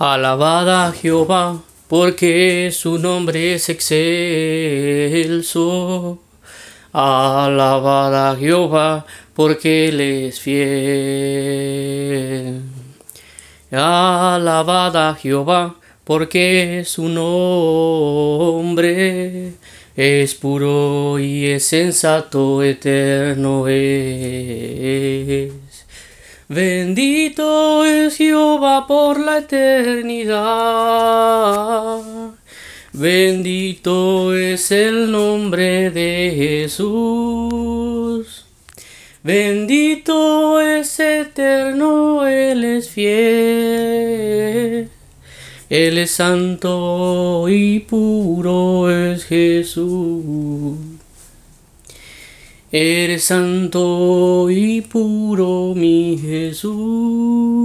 Alabada Jehová, porque su nombre es excelso. Alabada Jehová, porque Él es fiel. Alabada Jehová, porque su nombre es puro y es sensato, eterno es. Bendito es Jehová por la eternidad. Bendito es el nombre de Jesús. Bendito es eterno, Él es fiel. Él es santo y puro es Jesús. Eres santo y puro mi Jesús.